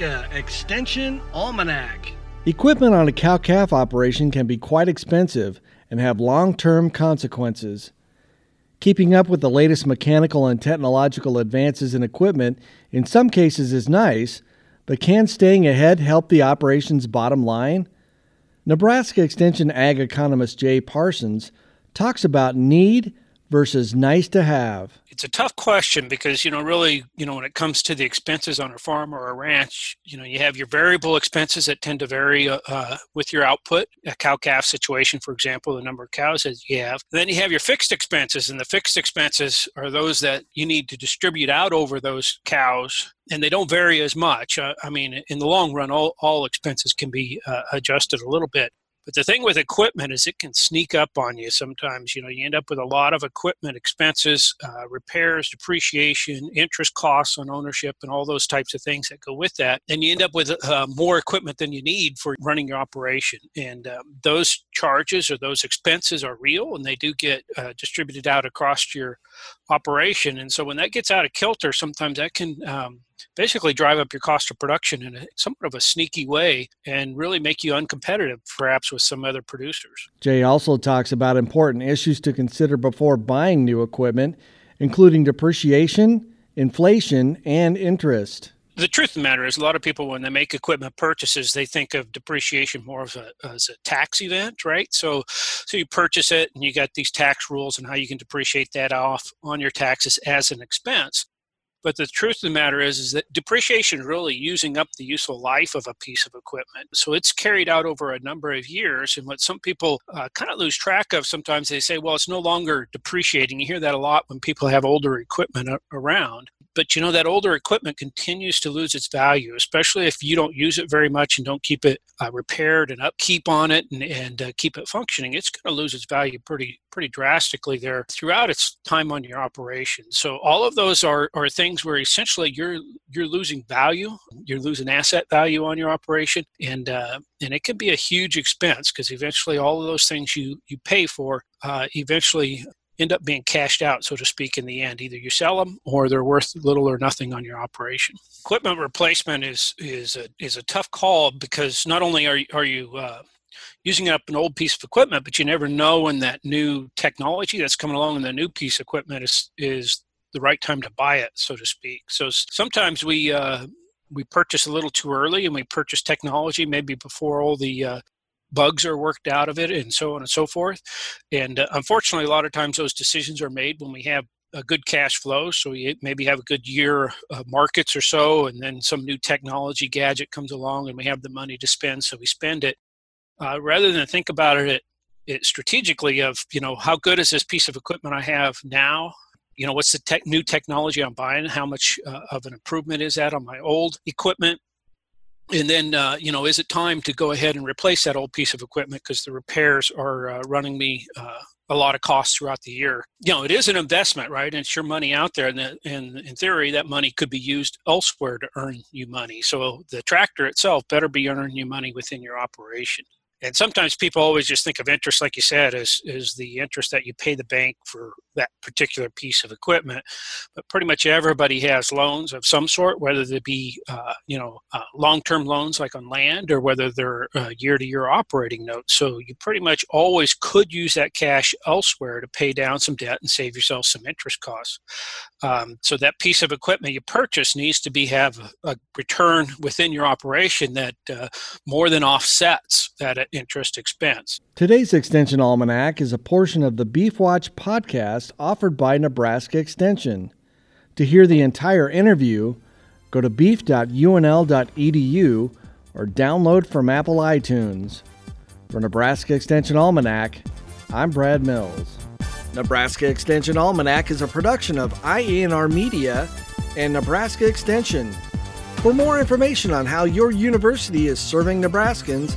Extension Almanac. Equipment on a cow calf operation can be quite expensive and have long term consequences. Keeping up with the latest mechanical and technological advances in equipment in some cases is nice, but can staying ahead help the operation's bottom line? Nebraska Extension Ag economist Jay Parsons talks about need versus nice to have? It's a tough question because, you know, really, you know, when it comes to the expenses on a farm or a ranch, you know, you have your variable expenses that tend to vary uh, uh with your output. A cow calf situation, for example, the number of cows that you have. then you have your fixed expenses, and the fixed expenses are those that you need to distribute out over those cows and they don't vary as much. Uh, I mean, in the long run, all, all expenses can be uh, adjusted a little bit. But the thing with equipment is it can sneak up on you sometimes. You know, you end up with a lot of equipment expenses, uh, repairs, depreciation, interest costs on ownership, and all those types of things that go with that. And you end up with uh, more equipment than you need for running your operation. And um, those charges or those expenses are real and they do get uh, distributed out across your operation. And so when that gets out of kilter, sometimes that can um, basically drive up your cost of production in a somewhat of a sneaky way and really make you uncompetitive, perhaps with some other producers. Jay also talks about important issues to consider before buying new equipment, including depreciation, inflation, and interest. The truth of the matter is a lot of people when they make equipment purchases they think of depreciation more of a, as a tax event right? So so you purchase it and you got these tax rules and how you can depreciate that off on your taxes as an expense but the truth of the matter is, is that depreciation is really using up the useful life of a piece of equipment. So it's carried out over a number of years. And what some people uh, kind of lose track of sometimes, they say, well, it's no longer depreciating. You hear that a lot when people have older equipment around but you know that older equipment continues to lose its value especially if you don't use it very much and don't keep it uh, repaired and upkeep on it and, and uh, keep it functioning it's going to lose its value pretty pretty drastically there throughout its time on your operation. So all of those are, are things where essentially you're you're losing value you're losing asset value on your operation and uh, and it can be a huge expense because eventually all of those things you you pay for uh, eventually end up being cashed out, so to speak, in the end. Either you sell them or they're worth little or nothing on your operation. Equipment replacement is is a, is a tough call because not only are are you uh, using up an old piece of equipment, but you never know when that new technology that's coming along and the new piece of equipment is is the right time to buy it, so to speak. So sometimes we uh, we purchase a little too early and we purchase technology maybe before all the uh, bugs are worked out of it and so on and so forth. And uh, unfortunately a lot of times those decisions are made when we have a good cash flow so we maybe have a good year markets or so and then some new technology gadget comes along and we have the money to spend so we spend it. Uh, rather than think about it, it strategically of you know how good is this piece of equipment i have now? You know what's the tech, new technology i'm buying? How much uh, of an improvement is that on my old equipment and then uh, you know is it time to go ahead and replace that old piece of equipment? Because the repairs are uh, running me uh, a lot of costs throughout the year. You know it is an investment right? And it's your money out there and, the, and in theory that money could be used elsewhere to earn you money. So the tractor itself better be earning you money within your operation and sometimes people always just think of interest like you said as, as the interest that you pay the bank for that particular piece of equipment. But pretty much everybody has loans of some sort whether they be uh, you know uh, long-term loans like on land or whether they're uh, year-to-year operating notes. So you pretty much always could use that cash elsewhere to pay down some debt and save yourself some interest costs. Um, so that piece of equipment you purchase needs to be have a, a return within your operation that uh, more than offsets that interest expense. Today's Extension Almanac is a portion of the Beef Watch podcast offered by Nebraska Extension. To hear the entire interview, go to beef.unl.edu or download from Apple iTunes. For Nebraska Extension Almanac, I'm Brad Mills. Nebraska Extension Almanac is a production of IANR Media and Nebraska Extension. For more information on how your university is serving Nebraskans,